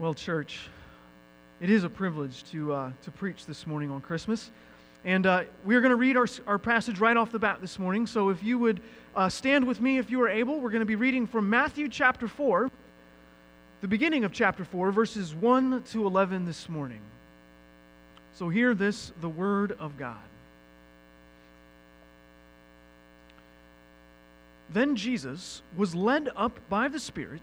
Well, church, it is a privilege to, uh, to preach this morning on Christmas. And uh, we're going to read our, our passage right off the bat this morning. So if you would uh, stand with me if you are able, we're going to be reading from Matthew chapter 4, the beginning of chapter 4, verses 1 to 11 this morning. So hear this, the word of God. Then Jesus was led up by the Spirit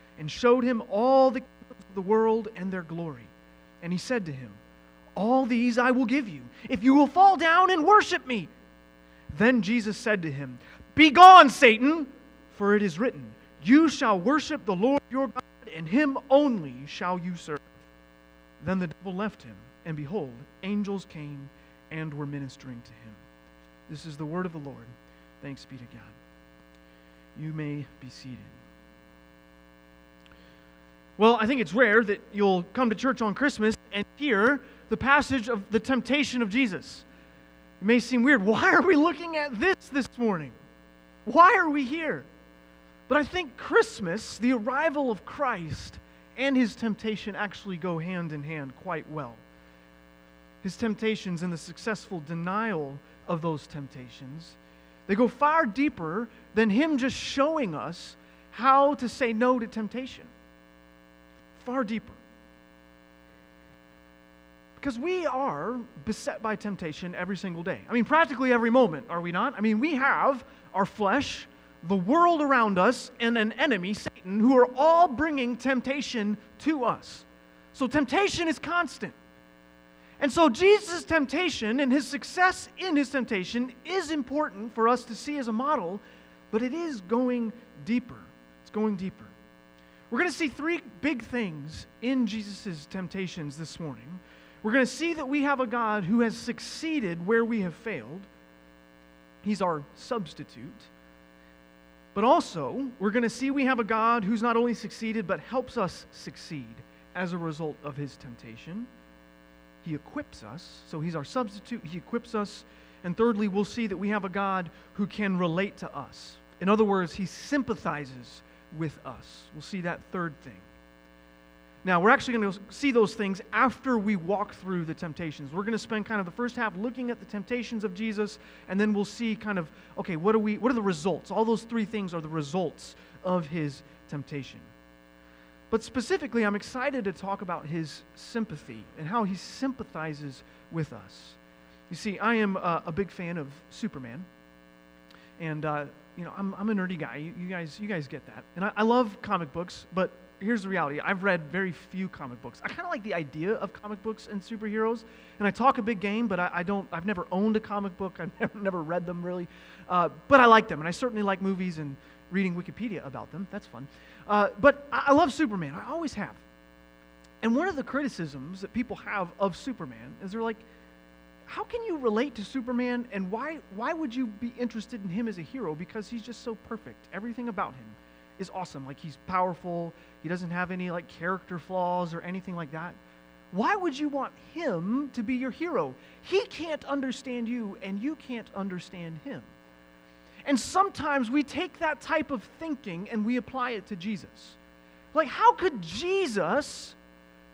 and showed him all the kingdoms of the world and their glory. And he said to him, All these I will give you, if you will fall down and worship me. Then Jesus said to him, Begone, Satan, for it is written, You shall worship the Lord your God, and him only shall you serve. Then the devil left him, and behold, angels came and were ministering to him. This is the word of the Lord. Thanks be to God. You may be seated. Well, I think it's rare that you'll come to church on Christmas and hear the passage of the temptation of Jesus. It may seem weird. Why are we looking at this this morning? Why are we here? But I think Christmas, the arrival of Christ, and his temptation actually go hand in hand quite well. His temptations and the successful denial of those temptations, they go far deeper than him just showing us how to say no to temptation far deeper. Because we are beset by temptation every single day. I mean, practically every moment, are we not? I mean, we have our flesh, the world around us, and an enemy, Satan, who are all bringing temptation to us. So temptation is constant. And so Jesus' temptation and his success in his temptation is important for us to see as a model, but it is going deeper. It's going deeper. We're going to see three big things in Jesus' temptations this morning. We're going to see that we have a God who has succeeded where we have failed. He's our substitute. But also, we're going to see we have a God who's not only succeeded, but helps us succeed as a result of his temptation. He equips us. So he's our substitute. He equips us. And thirdly, we'll see that we have a God who can relate to us. In other words, he sympathizes with us. We'll see that third thing. Now, we're actually going to see those things after we walk through the temptations. We're going to spend kind of the first half looking at the temptations of Jesus, and then we'll see kind of, okay, what are, we, what are the results? All those three things are the results of his temptation. But specifically, I'm excited to talk about his sympathy and how he sympathizes with us. You see, I am uh, a big fan of Superman. And uh, you know, I'm, I'm a nerdy guy. You, you guys, you guys get that. And I, I love comic books, but here's the reality. I've read very few comic books. I kind of like the idea of comic books and superheroes. And I talk a big game, but I, I don't, I've never owned a comic book. I've never, never read them really. Uh, but I like them. And I certainly like movies and reading Wikipedia about them. That's fun. Uh, but I, I love Superman. I always have. And one of the criticisms that people have of Superman is they're like, how can you relate to Superman and why, why would you be interested in him as a hero? Because he's just so perfect. Everything about him is awesome. Like he's powerful, he doesn't have any like character flaws or anything like that. Why would you want him to be your hero? He can't understand you and you can't understand him. And sometimes we take that type of thinking and we apply it to Jesus. Like, how could Jesus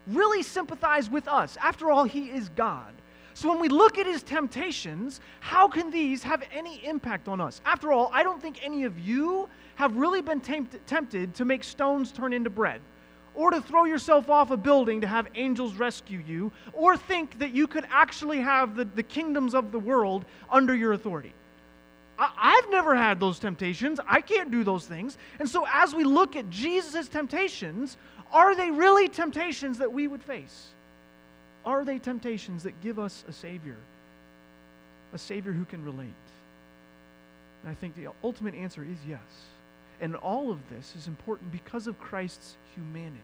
really sympathize with us? After all, he is God. So when we look at his temptations, how can these have any impact on us? After all, I don't think any of you have really been tempt- tempted to make stones turn into bread. or to throw yourself off a building to have angels rescue you, or think that you could actually have the, the kingdoms of the world under your authority. I, have never had those temptations. I can't do those things. And so, as we look at Jesus' temptations, are they really temptations that we would face? Are they temptations that give us a Savior? A Savior who can relate? And I think the ultimate answer is yes. And all of this is important because of Christ's humanity.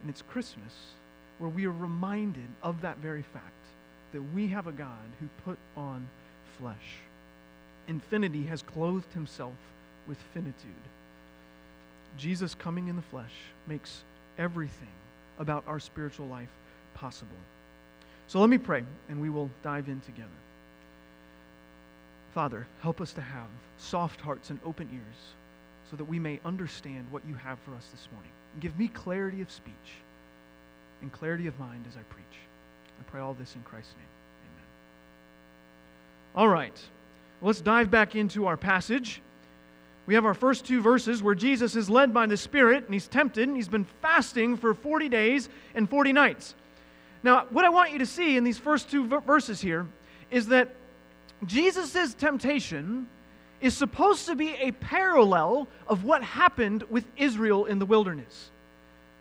And it's Christmas where we are reminded of that very fact that we have a God who put on flesh. Infinity has clothed himself with finitude. Jesus coming in the flesh makes everything about our spiritual life possible. So let me pray, and we will dive in together. Father, help us to have soft hearts and open ears so that we may understand what you have for us this morning. Give me clarity of speech and clarity of mind as I preach. I pray all this in Christ's name. Amen. All right, let's dive back into our passage. We have our first two verses where Jesus is led by the Spirit and he's tempted and he's been fasting for 40 days and 40 nights. Now, what I want you to see in these first two verses here is that Jesus' temptation is supposed to be a parallel of what happened with Israel in the wilderness.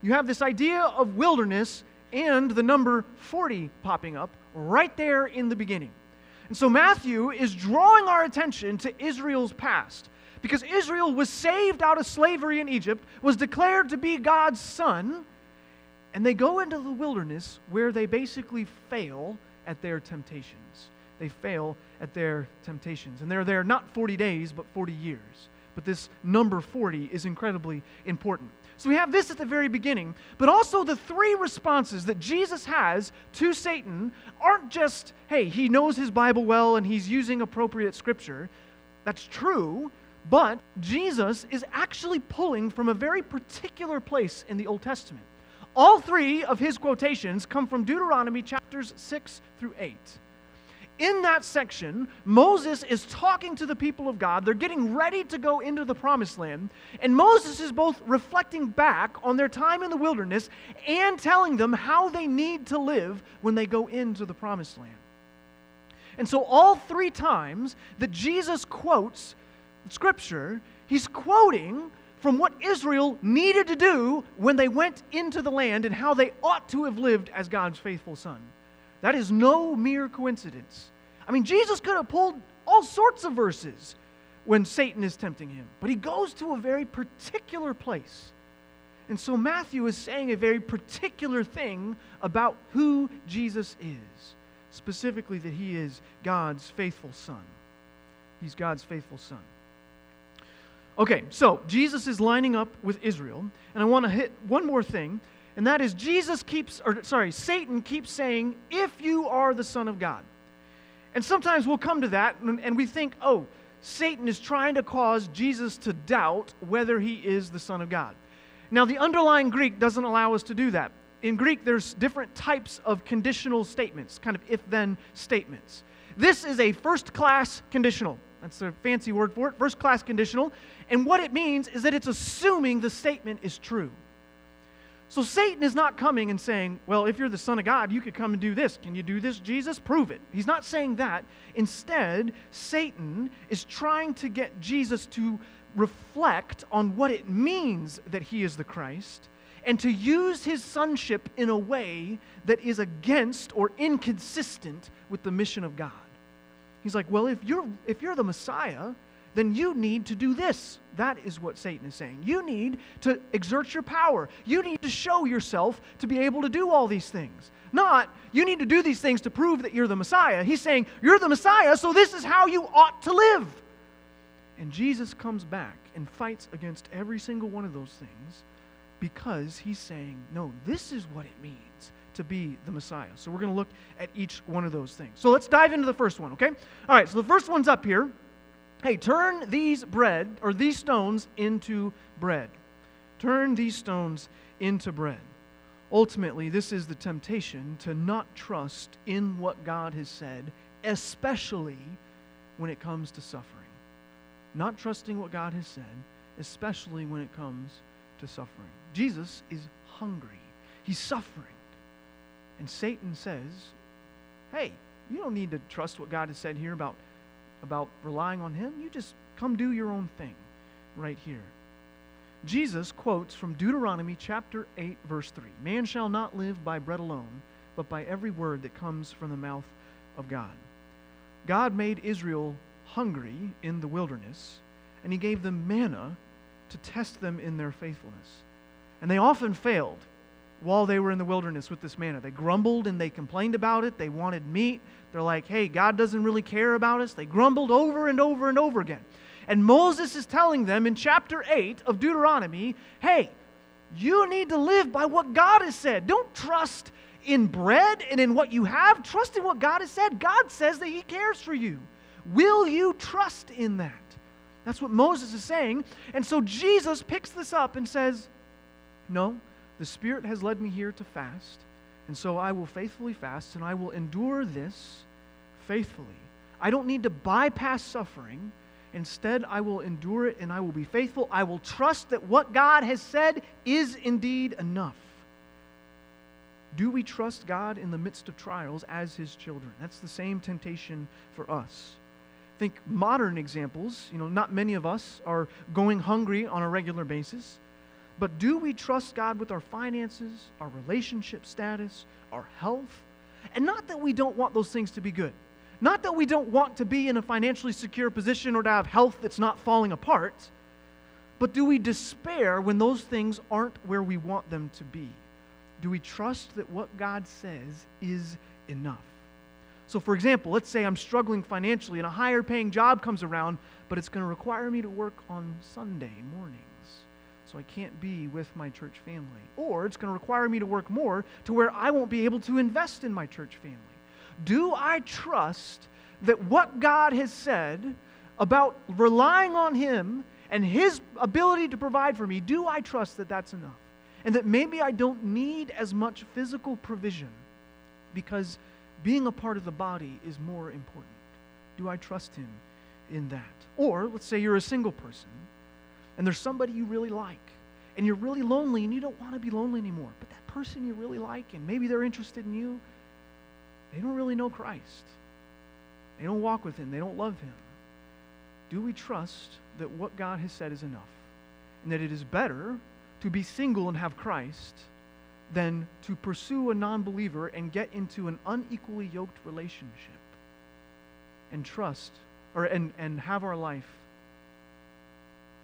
You have this idea of wilderness and the number 40 popping up right there in the beginning. And so Matthew is drawing our attention to Israel's past because Israel was saved out of slavery in Egypt, was declared to be God's son, and they go into the wilderness where they basically fail at their temptations. They fail at their temptations. And they're there not 40 days, but 40 years. But this number 40 is incredibly important. So we have this at the very beginning, but also the three responses that Jesus has to Satan aren't just, hey, he knows his Bible well and he's using appropriate scripture. That's true, but Jesus is actually pulling from a very particular place in the Old Testament. All three of his quotations come from Deuteronomy chapters 6 through 8. In that section, Moses is talking to the people of God. They're getting ready to go into the promised land. And Moses is both reflecting back on their time in the wilderness and telling them how they need to live when they go into the promised land. And so, all three times that Jesus quotes Scripture, he's quoting from what Israel needed to do when they went into the land and how they ought to have lived as God's faithful son. That is no mere coincidence. I mean, Jesus could have pulled all sorts of verses when Satan is tempting him, but he goes to a very particular place. And so Matthew is saying a very particular thing about who Jesus is, specifically that he is God's faithful son. He's God's faithful son. Okay, so Jesus is lining up with Israel, and I want to hit one more thing, and that is Jesus keeps, or sorry, Satan keeps saying, if you are the Son of God. And sometimes we'll come to that and, we think, oh, Satan is trying to cause Jesus to doubt whether he is the Son of God. Now, the underlying Greek doesn't allow us to do that. In Greek, there's different types of conditional statements, kind of if then statements. This is a first class conditional. That's a fancy word for it, first class conditional. And what it means is that it's assuming the statement is true. So Satan is not coming and saying, Well, if you're the Son of God, you could come and do this. Can you do this, Jesus? Prove it. He's not saying that. Instead, Satan is trying to get Jesus to reflect on what it means that he is the Christ and to use his sonship in a way that is against or inconsistent with the mission of God. He's like, well, if you're, if you're the Messiah, then you need to do this. That is what Satan is saying. You need to exert your power. You need to show yourself to be able to do all these things. Not, you need to do these things to prove that you're the Messiah. He's saying, you're the Messiah, so this is how you ought to live. And Jesus comes back and fights against every single one of those things because he's saying, no, this is what it means to be the Messiah. So we're going to look at each one of those things. So let's dive into the first one, okay? All right, so the first one's up here. Hey, turn these bread or these stones into bread. Turn these stones into bread. Ultimately, this is the temptation to not trust in what God has said, especially when it comes to suffering. Not trusting what God has said, especially when it comes to suffering. Jesus is hungry, he's suffering. And Satan says, Hey, you don't need to trust what God has said here about, about relying on him. You just come do your own thing right here. Jesus quotes from Deuteronomy chapter 8, verse 3 Man shall not live by bread alone, but by every word that comes from the mouth of God. God made Israel hungry in the wilderness, and he gave them manna to test them in their faithfulness. And they often failed while they were in the wilderness with this manna. They grumbled and they complained about it. They wanted meat. They're like, hey, God doesn't really care about us. They grumbled over and over and over again. And Moses is telling them in chapter 8 of Deuteronomy hey, you need to live by what God has said. Don't trust in bread and in what you have. Trust in what God has said. God says that He cares for you. Will you trust in that? That's what Moses is saying. And so Jesus picks this up and says, No, the Spirit has led me here to fast. And so I will faithfully fast and I will endure this faithfully. I don't need to bypass suffering. Instead, I will endure it and I will be faithful. I will trust that what God has said is indeed enough. Do we trust God in the midst of trials as His children? That's the same temptation for us. Think modern examples. You know, not many of us are going hungry on a regular basis. But do we trust God with our finances, our relationship status, our health? And not that we don't want those things to be good. Not that we don't want to be in a financially secure position or to have health that's not falling apart. But do we despair when those things aren't where we want them to be? Do we trust that what God says is enough? So, for example, let's say I'm struggling financially and a higher paying job comes around, but it's going to require me to work on Sunday mornings. So I can't be with my church family. Or it's going to require me to work more to where I won't be able to invest in my church family. Do I trust that what God has said about relying on Him and His ability to provide for me, do I trust that that's enough? And that maybe I don't need as much physical provision because being a part of the body is more important. Do I trust Him in that? Or let's say you're a single person and there's somebody you really like and you're really lonely and you don't want to be lonely anymore, but that person you really like and maybe they're interested in you, they don't really know Christ. They don't walk with Him, they don't love Him. Do we trust that what God has said is enough? And that it is better to be single and have Christ than to pursue a non believer and get into an unequally yoked relationship and trust or and, and have our life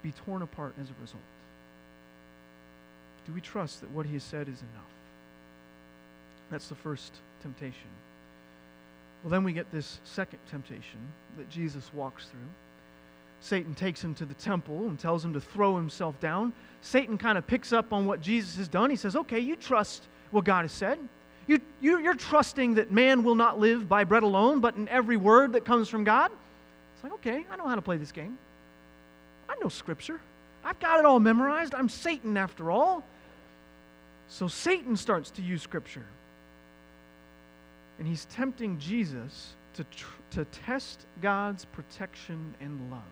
be torn apart as a result? Do we trust that what he has said is enough? That's the first temptation. Well, then we get this second temptation that Jesus walks through. Satan takes him to the temple and tells him to throw himself down. Satan kind of picks up on what Jesus has done. He says, Okay, you trust what God has said. You, you, you're trusting that man will not live by bread alone, but in every word that comes from God. It's like, okay, I know how to play this game. I know Scripture. I've got it all memorized. I'm Satan after all. So Satan starts to use Scripture. And he's tempting Jesus to, tr- to test God's protection and love.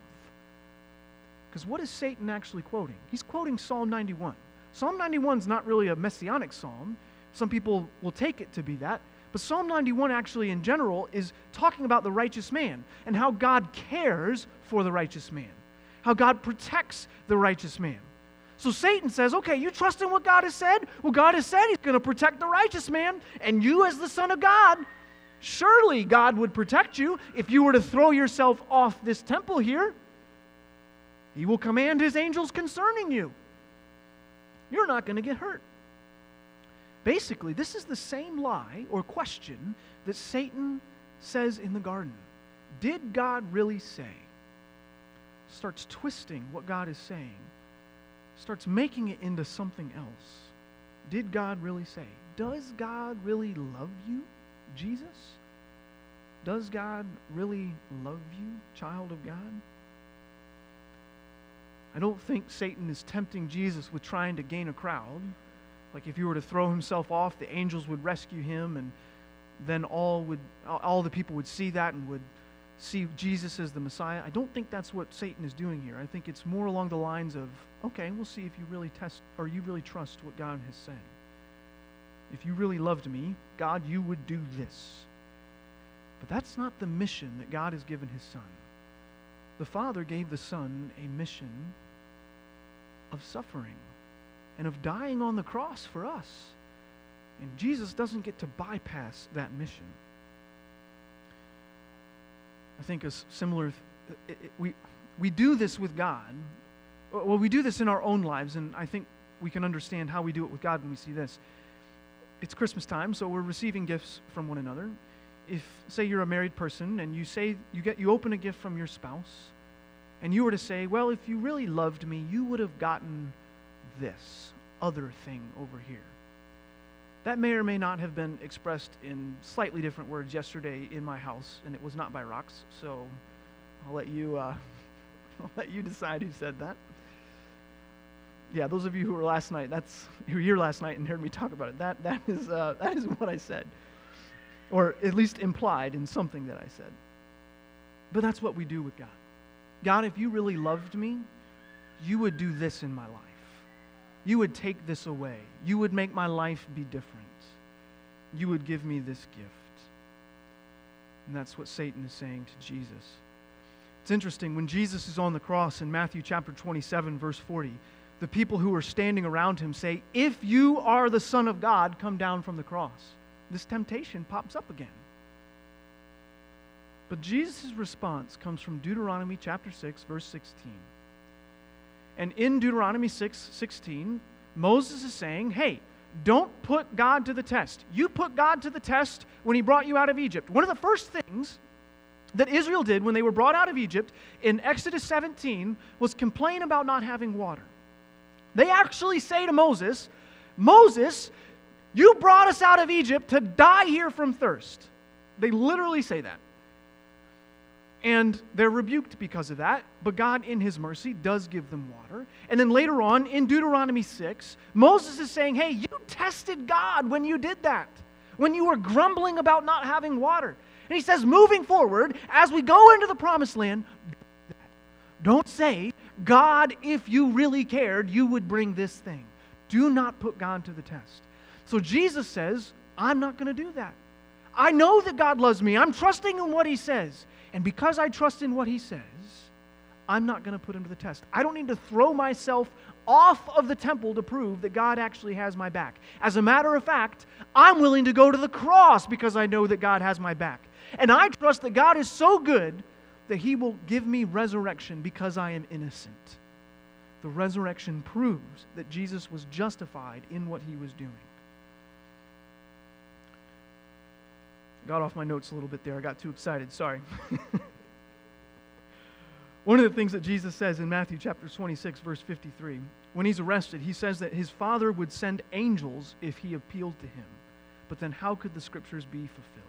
Because what is Satan actually quoting? He's quoting Psalm 91. Psalm 91 is not really a messianic psalm. Some people will take it to be that. But Psalm 91 actually, in general, is talking about the righteous man and how God cares for the righteous man how God protects the righteous man. So Satan says, okay, you trust in what God has said? Well, God has said he's going to protect the righteous man, and you, as the Son of God, surely God would protect you if you were to throw yourself off this temple here. He will command his angels concerning you. You're not going to get hurt. Basically, this is the same lie or question that Satan says in the garden. Did God really say? Starts twisting what God is saying, starts making it into something else. Did God really say? Does God really love you, Jesus? Does God really love you, child of God? I don't think Satan is tempting Jesus with trying to gain a crowd. Like if he were to throw himself off, the angels would rescue him, and then all would all the people would see that and would see Jesus as the Messiah. I don't think that's what Satan is doing here. I think it's more along the lines of, okay, we'll see if you really test or you really trust what God has said. If you really loved me, God, you would do this. But that's not the mission that God has given his son. The Father gave the Son a mission of suffering and of dying on the cross for us. And Jesus doesn't get to bypass that mission. I think a similar, it, it, we, we do this with God. Well, we do this in our own lives, and I think we can understand how we do it with God when we see this. It's Christmas time, so we're receiving gifts from one another. If, say, you're a married person and you say you get you open a gift from your spouse, and you were to say, well, if you really loved me, you would have gotten this other thing over here. That may or may not have been expressed in slightly different words yesterday in my house, and it was not by rocks. So I'll let you, uh, I'll let you decide who said that. Yeah, those of you who were last night, that's who were here last night and heard me talk about it. That that is uh, that is what I said, or at least implied in something that I said. But that's what we do with God. God, if you really loved me, you would do this in my life. You would take this away. You would make my life be different. You would give me this gift. And that's what Satan is saying to Jesus. It's interesting, when Jesus is on the cross in Matthew chapter 27, verse 40, the people who are standing around him say, If you are the Son of God, come down from the cross. This temptation pops up again. But Jesus' response comes from Deuteronomy chapter 6, verse 16. And in Deuteronomy 6 16, Moses is saying, hey, don't put God to the test. You put God to the test when he brought you out of Egypt. One of the first things that Israel did when they were brought out of Egypt in Exodus 17 was complain about not having water. They actually say to Moses, Moses, you brought us out of Egypt to die here from thirst. They literally say that. And they're rebuked because of that, but God, in His mercy, does give them water. And then later on, in Deuteronomy 6, Moses is saying, Hey, you tested God when you did that, when you were grumbling about not having water. And he says, moving forward, as we go into the promised land, don't say, God, if you really cared, you would bring this thing. Do not put God to the test. So Jesus says, I'm not going to do that. I know that God loves me. I'm trusting in what He says. And because I trust in what he says, I'm not going to put him to the test. I don't need to throw myself off of the temple to prove that God actually has my back. As a matter of fact, I'm willing to go to the cross because I know that God has my back. And I trust that God is so good that he will give me resurrection because I am innocent. The resurrection proves that Jesus was justified in what he was doing. Got off my notes a little bit there. I got too excited. Sorry. One of the things that Jesus says in Matthew chapter 26, verse 53, when he's arrested, he says that his father would send angels if he appealed to him. But then how could the scriptures be fulfilled?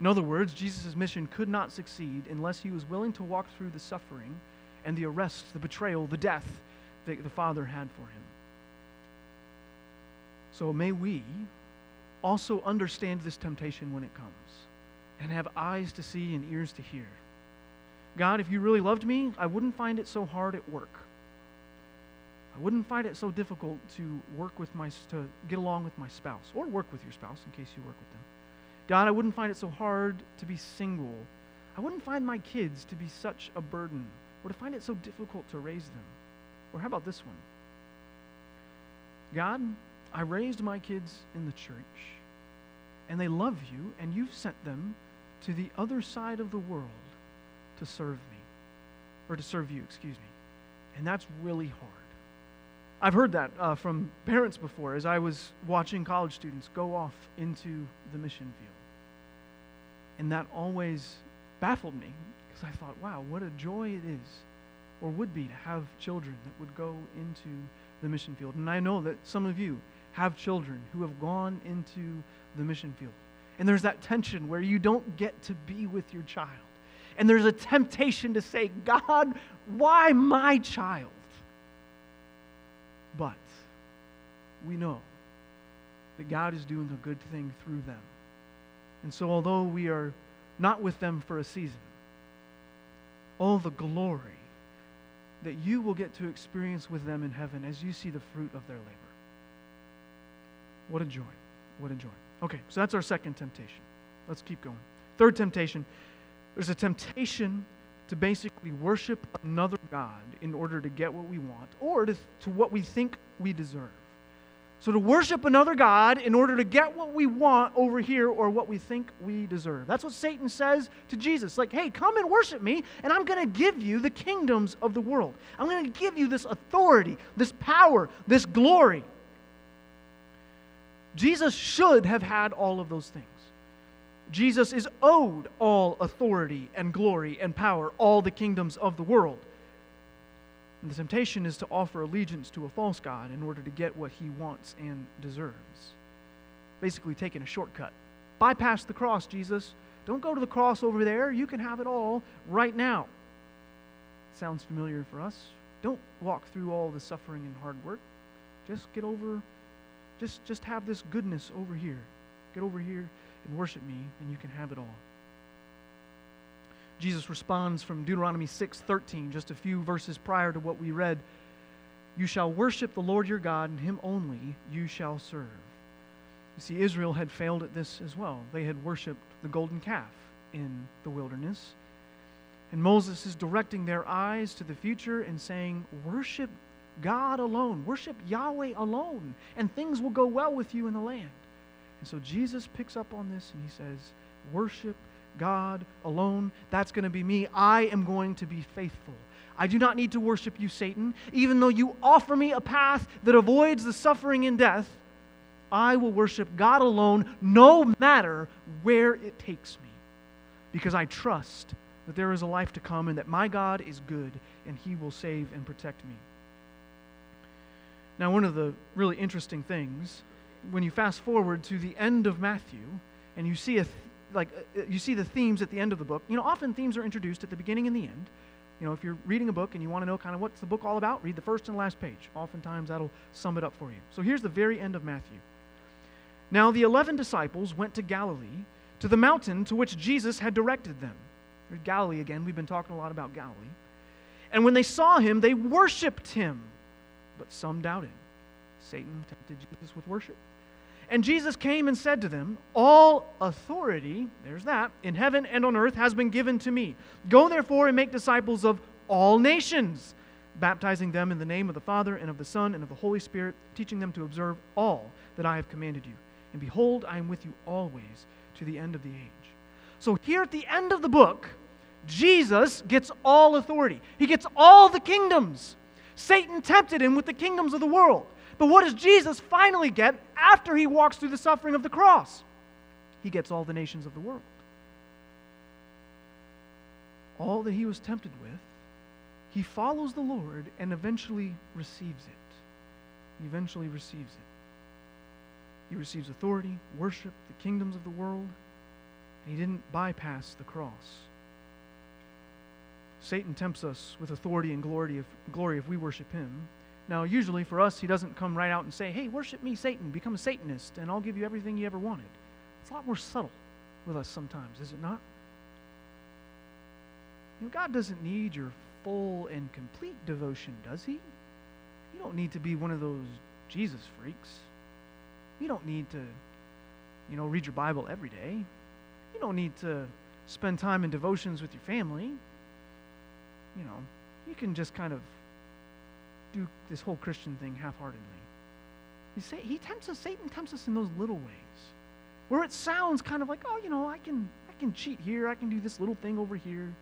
In other words, Jesus' mission could not succeed unless he was willing to walk through the suffering and the arrest, the betrayal, the death that the Father had for him. So may we also understand this temptation when it comes and have eyes to see and ears to hear. God, if you really loved me, I wouldn't find it so hard at work. I wouldn't find it so difficult to work with my to get along with my spouse or work with your spouse in case you work with them. God, I wouldn't find it so hard to be single. I wouldn't find my kids to be such a burden or to find it so difficult to raise them. Or how about this one? God, I raised my kids in the church, and they love you, and you've sent them to the other side of the world to serve me, or to serve you, excuse me. And that's really hard. I've heard that uh, from parents before as I was watching college students go off into the mission field. And that always baffled me because I thought, wow, what a joy it is, or would be, to have children that would go into the mission field. And I know that some of you have children who have gone into the mission field. And there's that tension where you don't get to be with your child. And there's a temptation to say, God, why my child? But we know that God is doing a good thing through them. And so, although we are not with them for a season. All the glory that you will get to experience with them in heaven as you see the fruit of their labor. What a joy. What a joy. Okay, so that's our second temptation. Let's keep going. Third temptation there's a temptation to basically worship another God in order to get what we want or to, to what we think we deserve. So, to worship another God in order to get what we want over here or what we think we deserve. That's what Satan says to Jesus. Like, hey, come and worship me, and I'm going to give you the kingdoms of the world. I'm going to give you this authority, this power, this glory. Jesus should have had all of those things. Jesus is owed all authority and glory and power, all the kingdoms of the world. And the temptation is to offer allegiance to a false God in order to get what he wants and deserves. Basically, taking a shortcut. Bypass the cross, Jesus. Don't go to the cross over there. You can have it all right now. Sounds familiar for us. Don't walk through all the suffering and hard work. Just get over, just, just have this goodness over here. Get over here and worship me, and you can have it all. Jesus responds from Deuteronomy 6:13, just a few verses prior to what we read. You shall worship the Lord your God, and him only you shall serve. You see, Israel had failed at this as well. They had worshiped the golden calf in the wilderness. And Moses is directing their eyes to the future and saying, Worship God alone, worship Yahweh alone, and things will go well with you in the land. And so Jesus picks up on this and he says, Worship God alone. That's going to be me. I am going to be faithful. I do not need to worship you, Satan. Even though you offer me a path that avoids the suffering and death, I will worship God alone no matter where it takes me. Because I trust that there is a life to come and that my God is good and he will save and protect me. Now, one of the really interesting things when you fast forward to the end of Matthew and you see a like uh, you see the themes at the end of the book. You know, often themes are introduced at the beginning and the end. You know, if you're reading a book and you want to know kind of what's the book all about, read the first and last page. Oftentimes that'll sum it up for you. So here's the very end of Matthew. Now the 11 disciples went to Galilee, to the mountain to which Jesus had directed them. Galilee again. We've been talking a lot about Galilee. And when they saw him, they worshiped him, but some doubted. Satan tempted Jesus with worship. And Jesus came and said to them, All authority, there's that, in heaven and on earth has been given to me. Go therefore and make disciples of all nations, baptizing them in the name of the Father and of the Son and of the Holy Spirit, teaching them to observe all that I have commanded you. And behold, I am with you always to the end of the age. So here at the end of the book, Jesus gets all authority, he gets all the kingdoms. Satan tempted him with the kingdoms of the world. But what does Jesus finally get after he walks through the suffering of the cross? He gets all the nations of the world. All that he was tempted with, he follows the Lord and eventually receives it. He eventually receives it. He receives authority, worship, the kingdoms of the world, and he didn't bypass the cross. Satan tempts us with authority and glory if, glory if we worship him. Now, usually for us, he doesn't come right out and say, hey, worship me, Satan, become a Satanist, and I'll give you everything you ever wanted. It's a lot more subtle with us sometimes, is it not? You know, God doesn't need your full and complete devotion, does he? You don't need to be one of those Jesus freaks. You don't need to, you know, read your Bible every day. You don't need to spend time in devotions with your family. You know, you can just kind of do this whole Christian thing half heartedly. He, say, he tempts us, Satan tempts us in those little ways. Where it sounds kind of like, oh, you know, I can I can cheat here, I can do this little thing over here.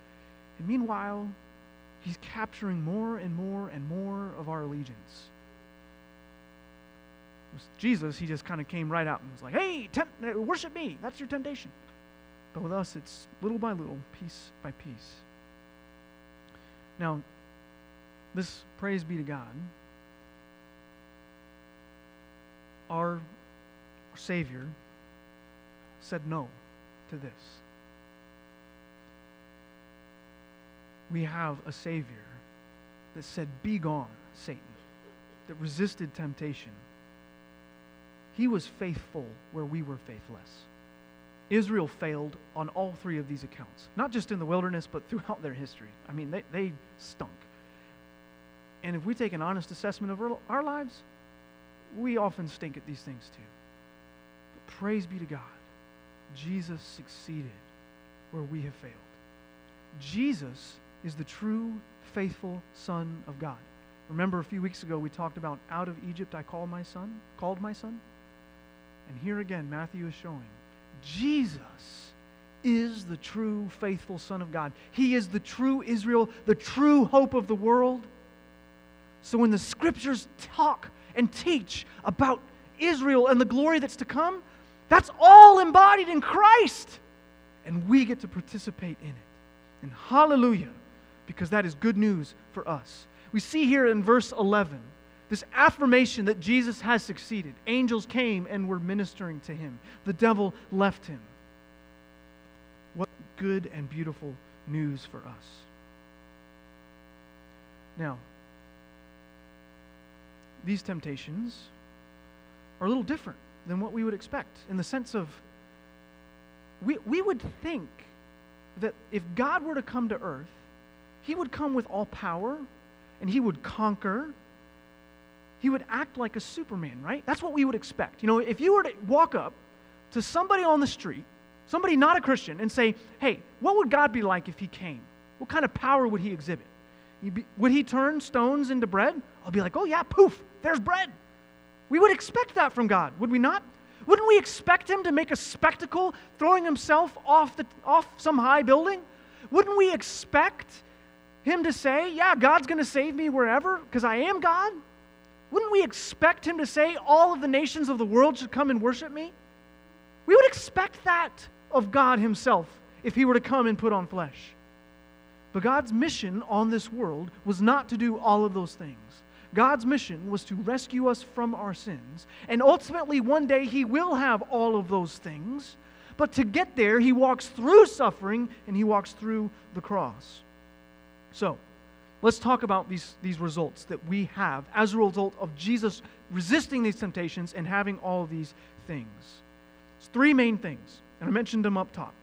And meanwhile, he's capturing more and more and more of our allegiance. With Jesus, he just kind of came right out and was like, hey, tempt, worship me. That's your temptation. But with us, it's little by little, piece by piece. Now, this, praise be to God, our Savior said no to this. We have a Savior that said, Be gone, Satan, that resisted temptation. He was faithful where we were faithless. Israel failed on all three of these accounts, not just in the wilderness, but throughout their history. I mean, they, they stunk. And if we take an honest assessment of our, lives, we often stink at these things too. But praise be to God, Jesus succeeded where we have failed. Jesus is the true, faithful Son of God. Remember a few weeks ago we talked about out of Egypt I called my son, called my son? And here again Matthew is showing Jesus is the true, faithful Son of God. He is the true Israel, the true hope of the world. So when the scriptures talk and teach about Israel and the glory that's to come, that's all embodied in Christ. And we get to participate in it. And hallelujah, because that is good news for us. We see here in verse 11 this affirmation that Jesus has succeeded. Angels came and were ministering to him, the devil left him. What good and beautiful news for us. Now, these temptations are a little different than what we would expect in the sense of we, we would think that if God were to come to earth, he would come with all power and he would conquer. He would act like a Superman, right? That's what we would expect. You know, if you were to walk up to somebody on the street, somebody not a Christian, and say, hey, what would God be like if he came? What kind of power would he exhibit? Be, would he turn stones into bread? I'll be like, oh, yeah, poof, there's bread. We would expect that from God, would we not? Wouldn't we expect him to make a spectacle throwing himself off, the, off some high building? Wouldn't we expect him to say, Yeah, God's going to save me wherever because I am God? Wouldn't we expect him to say, All of the nations of the world should come and worship me? We would expect that of God himself if he were to come and put on flesh. But God's mission on this world was not to do all of those things. God's mission was to rescue us from our sins. And ultimately, one day, He will have all of those things. But to get there, He walks through suffering and He walks through the cross. So, let's talk about these, these results that we have as a result of Jesus resisting these temptations and having all these things. It's three main things, and I mentioned them up top.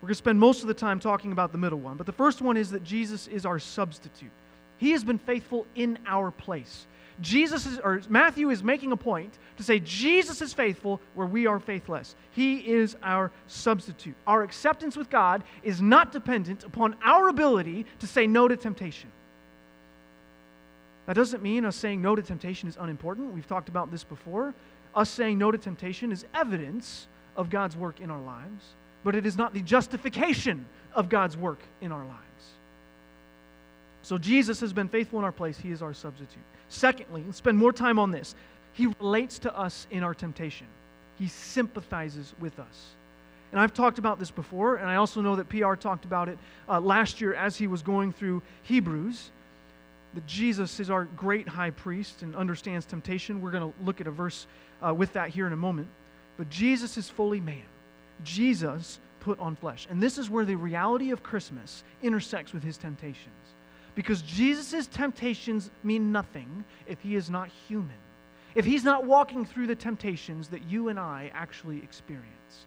We're going to spend most of the time talking about the middle one, but the first one is that Jesus is our substitute. He has been faithful in our place. Jesus is, or Matthew is making a point to say Jesus is faithful where we are faithless. He is our substitute. Our acceptance with God is not dependent upon our ability to say no to temptation. That doesn't mean us saying no to temptation is unimportant. We've talked about this before. Us saying no to temptation is evidence of God's work in our lives, but it is not the justification of God's work in our lives. So Jesus has been faithful in our place. He is our substitute. Secondly, spend more time on this. He relates to us in our temptation, He sympathizes with us. And I've talked about this before, and I also know that PR talked about it uh, last year as he was going through Hebrews. That Jesus is our great high priest and understands temptation. We're going to look at a verse uh, with that here in a moment. But Jesus is fully man. Jesus put on flesh. And this is where the reality of Christmas intersects with his temptations. Because Jesus' temptations mean nothing if he is not human, if he's not walking through the temptations that you and I actually experience.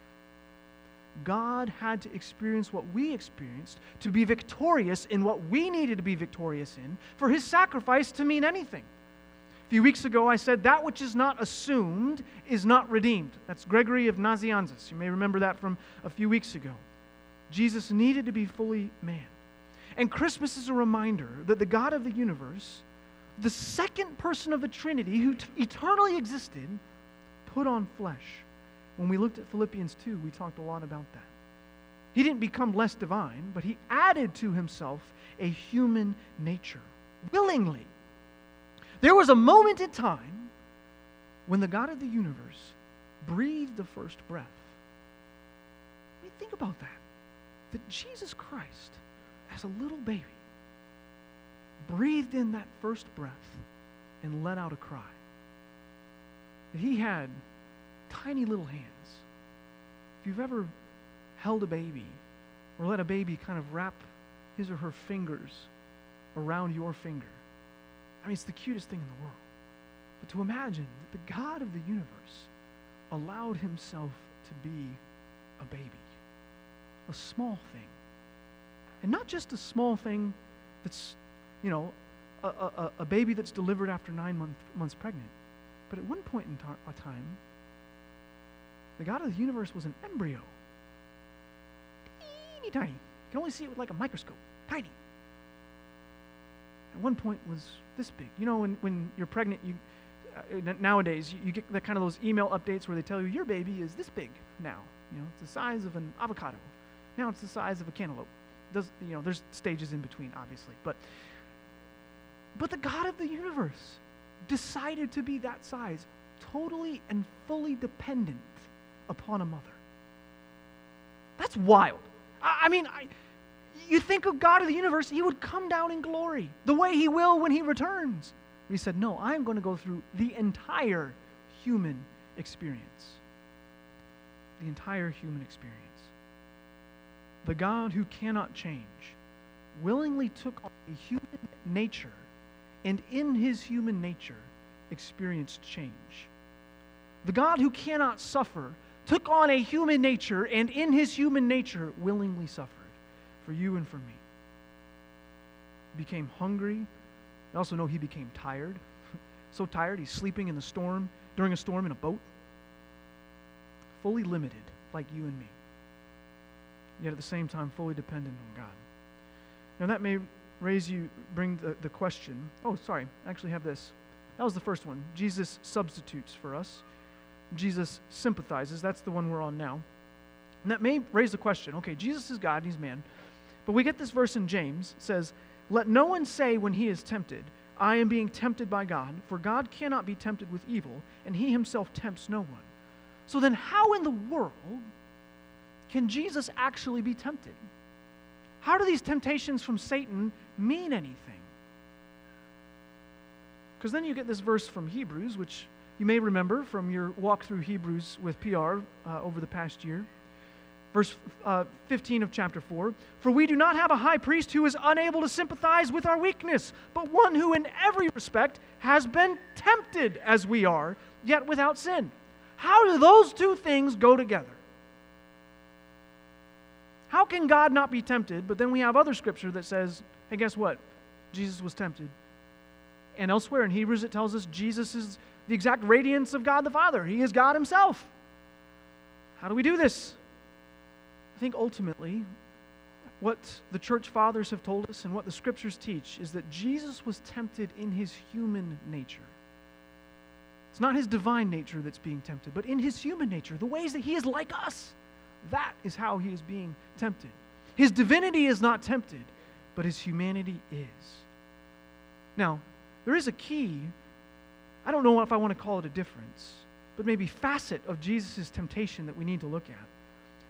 God had to experience what we experienced to be victorious in what we needed to be victorious in for his sacrifice to mean anything. A few weeks ago, I said, That which is not assumed is not redeemed. That's Gregory of Nazianzus. You may remember that from a few weeks ago. Jesus needed to be fully man. And Christmas is a reminder that the God of the universe, the second person of the Trinity who t- eternally existed, put on flesh. When we looked at Philippians 2, we talked a lot about that. He didn't become less divine, but he added to himself a human nature willingly. There was a moment in time when the God of the universe breathed the first breath. I mean, think about that. That Jesus Christ as a little baby, breathed in that first breath and let out a cry. He had tiny little hands. If you've ever held a baby or let a baby kind of wrap his or her fingers around your finger, I mean, it's the cutest thing in the world. But to imagine that the God of the universe allowed himself to be a baby, a small thing. And not just a small thing that's, you know, a, a, a baby that's delivered after nine month, months pregnant. But at one point in ta- time, the God of the universe was an embryo. Teeny tiny. You can only see it with like a microscope. Tiny. At one point was this big. You know, when, when you're pregnant, you uh, nowadays you, you get the kind of those email updates where they tell you your baby is this big now. You know, it's the size of an avocado. Now it's the size of a cantaloupe. Does you know? There's stages in between, obviously, but but the God of the universe decided to be that size, totally and fully dependent upon a mother. That's wild. I, I mean, I, you think of God of the universe, he would come down in glory the way he will when he returns. He said, No, I'm going to go through the entire human experience. The entire human experience. The God who cannot change willingly took on a human nature and in his human nature experienced change. The God who cannot suffer took on a human nature and in his human nature willingly suffered for you and for me. He became hungry. I also know he became tired. so tired, he's sleeping in the storm, during a storm in a boat. Fully limited, like you and me. Yet at the same time, fully dependent on God. Now, that may raise you, bring the, the question. Oh, sorry, I actually have this. That was the first one. Jesus substitutes for us. Jesus sympathizes. That's the one we're on now. And that may raise the question okay, Jesus is God he's man. But we get this verse in James it says, Let no one say when he is tempted, I am being tempted by God, for God cannot be tempted with evil, and he himself tempts no one. So then, how in the world can Jesus actually be tempted? How do these temptations from Satan mean anything? Because then you get this verse from Hebrews, which you may remember from your walk through Hebrews with PR uh, over the past year. Verse uh, 15 of chapter 4 For we do not have a high priest who is unable to sympathize with our weakness, but one who in every respect has been tempted as we are, yet without sin. How do those two things go together? How can God not be tempted? But then we have other scripture that says, hey, guess what? Jesus was tempted. And elsewhere in Hebrews, it tells us Jesus is the exact radiance of God the Father. He is God Himself. How do we do this? I think ultimately, what the church fathers have told us and what the scriptures teach is that Jesus was tempted in his human nature. It's not his divine nature that's being tempted, but in his human nature, the ways that he is like us. That is how he is being tempted. His divinity is not tempted, but his humanity is. Now, there is a key, I don't know if I want to call it a difference, but maybe facet of Jesus' temptation that we need to look at.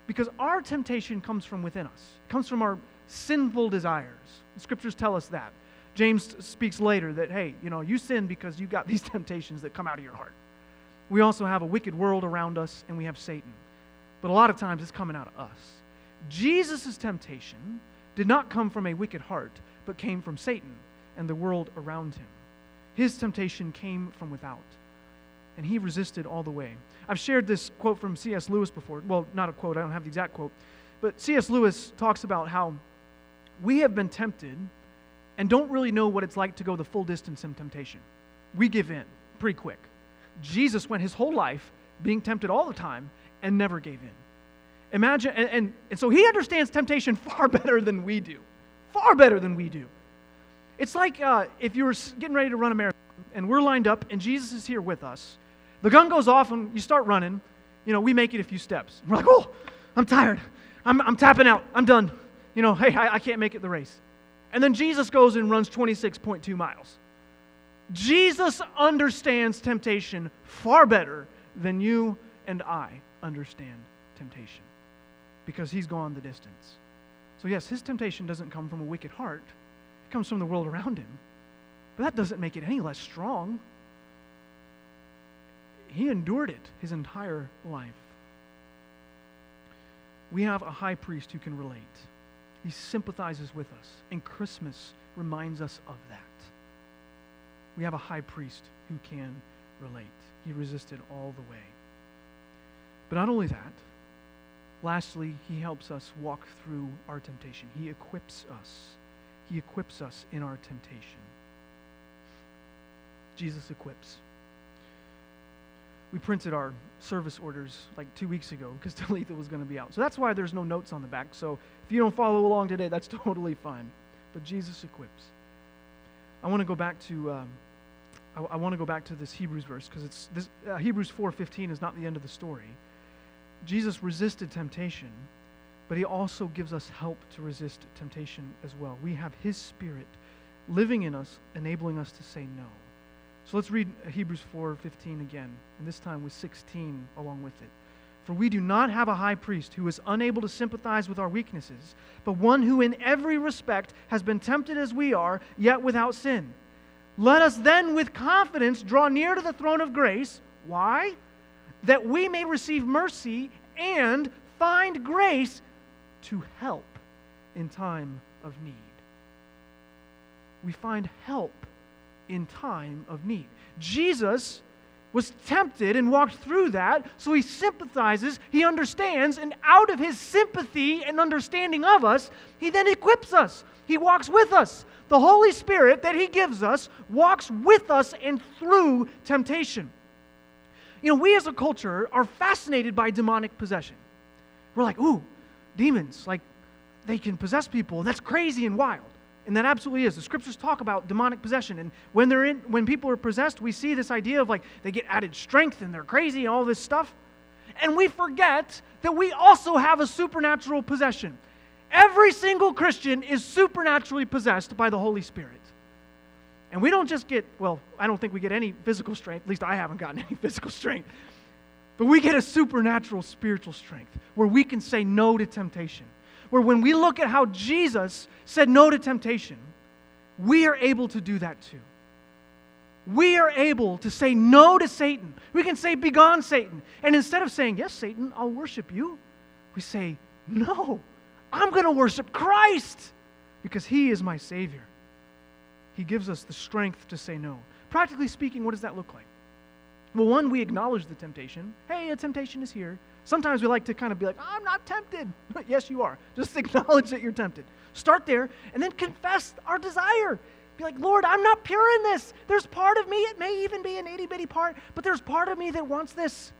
Because our temptation comes from within us, it comes from our sinful desires. The scriptures tell us that. James speaks later that, hey, you know, you sin because you got these temptations that come out of your heart. We also have a wicked world around us, and we have Satan. But a lot of times it's coming out of us. Jesus' temptation did not come from a wicked heart, but came from Satan and the world around him. His temptation came from without, and he resisted all the way. I've shared this quote from C.S. Lewis before. Well, not a quote, I don't have the exact quote. But C.S. Lewis talks about how we have been tempted and don't really know what it's like to go the full distance in temptation. We give in pretty quick. Jesus went his whole life being tempted all the time and never gave in. Imagine, and, and, and, so he understands temptation far better than we do. Far better than we do. It's like uh, if you were getting ready to run a marathon and we're lined up and Jesus is here with us. The gun goes off and you start running. You know, we make it a few steps. We're like, oh, I'm tired. I'm, I'm tapping out. I'm done. You know, hey, I, I can't make it the race. And then Jesus goes and runs 26.2 miles. Jesus understands temptation far better than you and I understand temptation because he's gone the distance. So, yes, his temptation doesn't come from a wicked heart, it comes from the world around him. But that doesn't make it any less strong. He endured it his entire life. We have a high priest who can relate. He sympathizes with us, and Christmas reminds us of that. We have a high priest who can relate. He resisted all the way. But not only that, Lastly, he helps us walk through our temptation. He equips us. He equips us in our temptation. Jesus equips. We printed our service orders like two weeks ago because Talitha was going to be out. So that's why there's no notes on the back. So if you don't follow along today, that's totally fine. But Jesus equips. I want to go back to um, I, I want to go back to this Hebrews verse because it's this uh, Hebrews 4:15 is not the end of the story. Jesus resisted temptation, but he also gives us help to resist temptation as well. We have his spirit living in us, enabling us to say no. So let's read Hebrews 4:15 again, and this time with 16 along with it. For we do not have a high priest who is unable to sympathize with our weaknesses, but one who in every respect has been tempted as we are, yet without sin. Let us then with confidence draw near to the throne of grace. Why? That we may receive mercy and find grace to help in time of need. We find help in time of need. Jesus was tempted and walked through that, so he sympathizes, he understands, and out of his sympathy and understanding of us, he then equips us. He walks with us. The Holy Spirit that he gives us walks with us and through temptation. You know, we as a culture are fascinated by demonic possession. We're like, ooh, demons, like they can possess people, and that's crazy and wild. And that absolutely is. The scriptures talk about demonic possession. And when they're in when people are possessed, we see this idea of like they get added strength and they're crazy and all this stuff. And we forget that we also have a supernatural possession. Every single Christian is supernaturally possessed by the Holy Spirit. And we don't just get, well, I don't think we get any physical strength. At least I haven't gotten any physical strength. But we get a supernatural spiritual strength where we can say no to temptation where when we look at how Jesus said no to temptation, we are able to do that too. We are able to say no to Satan. We can say, Begone, Satan. And instead of saying, Yes, Satan, I'll worship you, we say, No, I'm going to worship Christ because he is my Savior. He gives us the strength to say no. Practically speaking, what does that look like? Well, one, we acknowledge the temptation. Hey, a temptation is here. Sometimes we like to kind of be like, I'm not tempted. yes, you are. Just acknowledge that you're tempted. Start there and then confess our desire. Be like, Lord, I'm not pure in this. There's part of me, it may even be an itty bitty part, but there's part of me that wants this.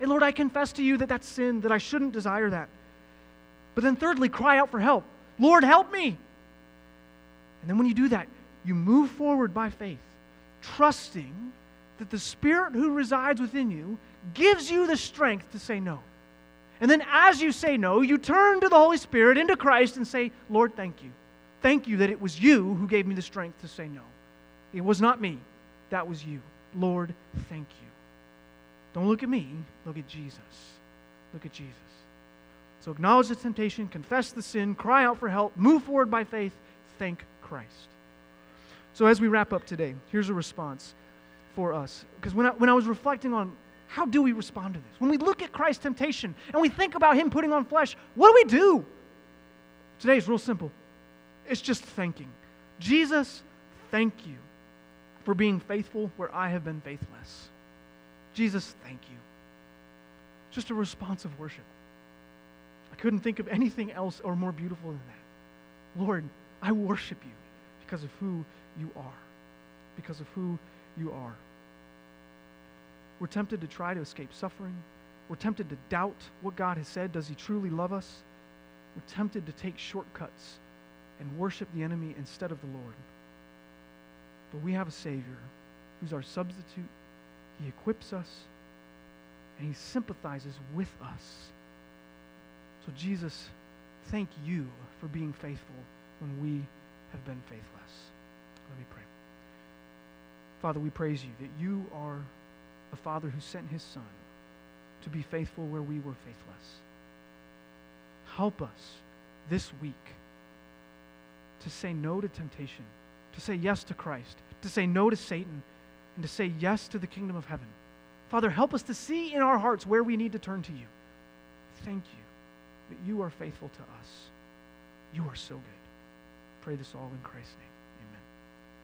And Lord, I confess to you that that's sin, that I shouldn't desire that. But then, thirdly, cry out for help. Lord, help me. And then when you do that, you move forward by faith, trusting that the Spirit who resides within you gives you the strength to say no. And then as you say no, you turn to the Holy Spirit, into Christ, and say, Lord, thank you. Thank you that it was you who gave me the strength to say no. It was not me, that was you. Lord, thank you. Don't look at me, look at Jesus. Look at Jesus. So acknowledge the temptation, confess the sin, cry out for help, move forward by faith, thank Christ. So as we wrap up today, here's a response for us. Because when I, when I was reflecting on how do we respond to this? When we look at Christ's temptation and we think about him putting on flesh, what do we do? Today is real simple. It's just thanking. Jesus, thank you for being faithful where I have been faithless. Jesus, thank you. Just a response of worship. I couldn't think of anything else or more beautiful than that. Lord, I worship you because of who you are. Because of who you are. We're tempted to try to escape suffering. We're tempted to doubt what God has said. Does He truly love us? We're tempted to take shortcuts and worship the enemy instead of the Lord. But we have a Savior who's our substitute. He equips us and He sympathizes with us. So, Jesus, thank you for being faithful when we have been faithless. Let me pray. Father, we praise you that you are a Father who sent his Son to be faithful where we were faithless. Help us this week to say no to temptation, to say yes to Christ, to say no to Satan, and to say yes to the kingdom of heaven. Father, help us to see in our hearts where we need to turn to you. Thank you that you are faithful to us. You are so good. Pray this all in Christ's name.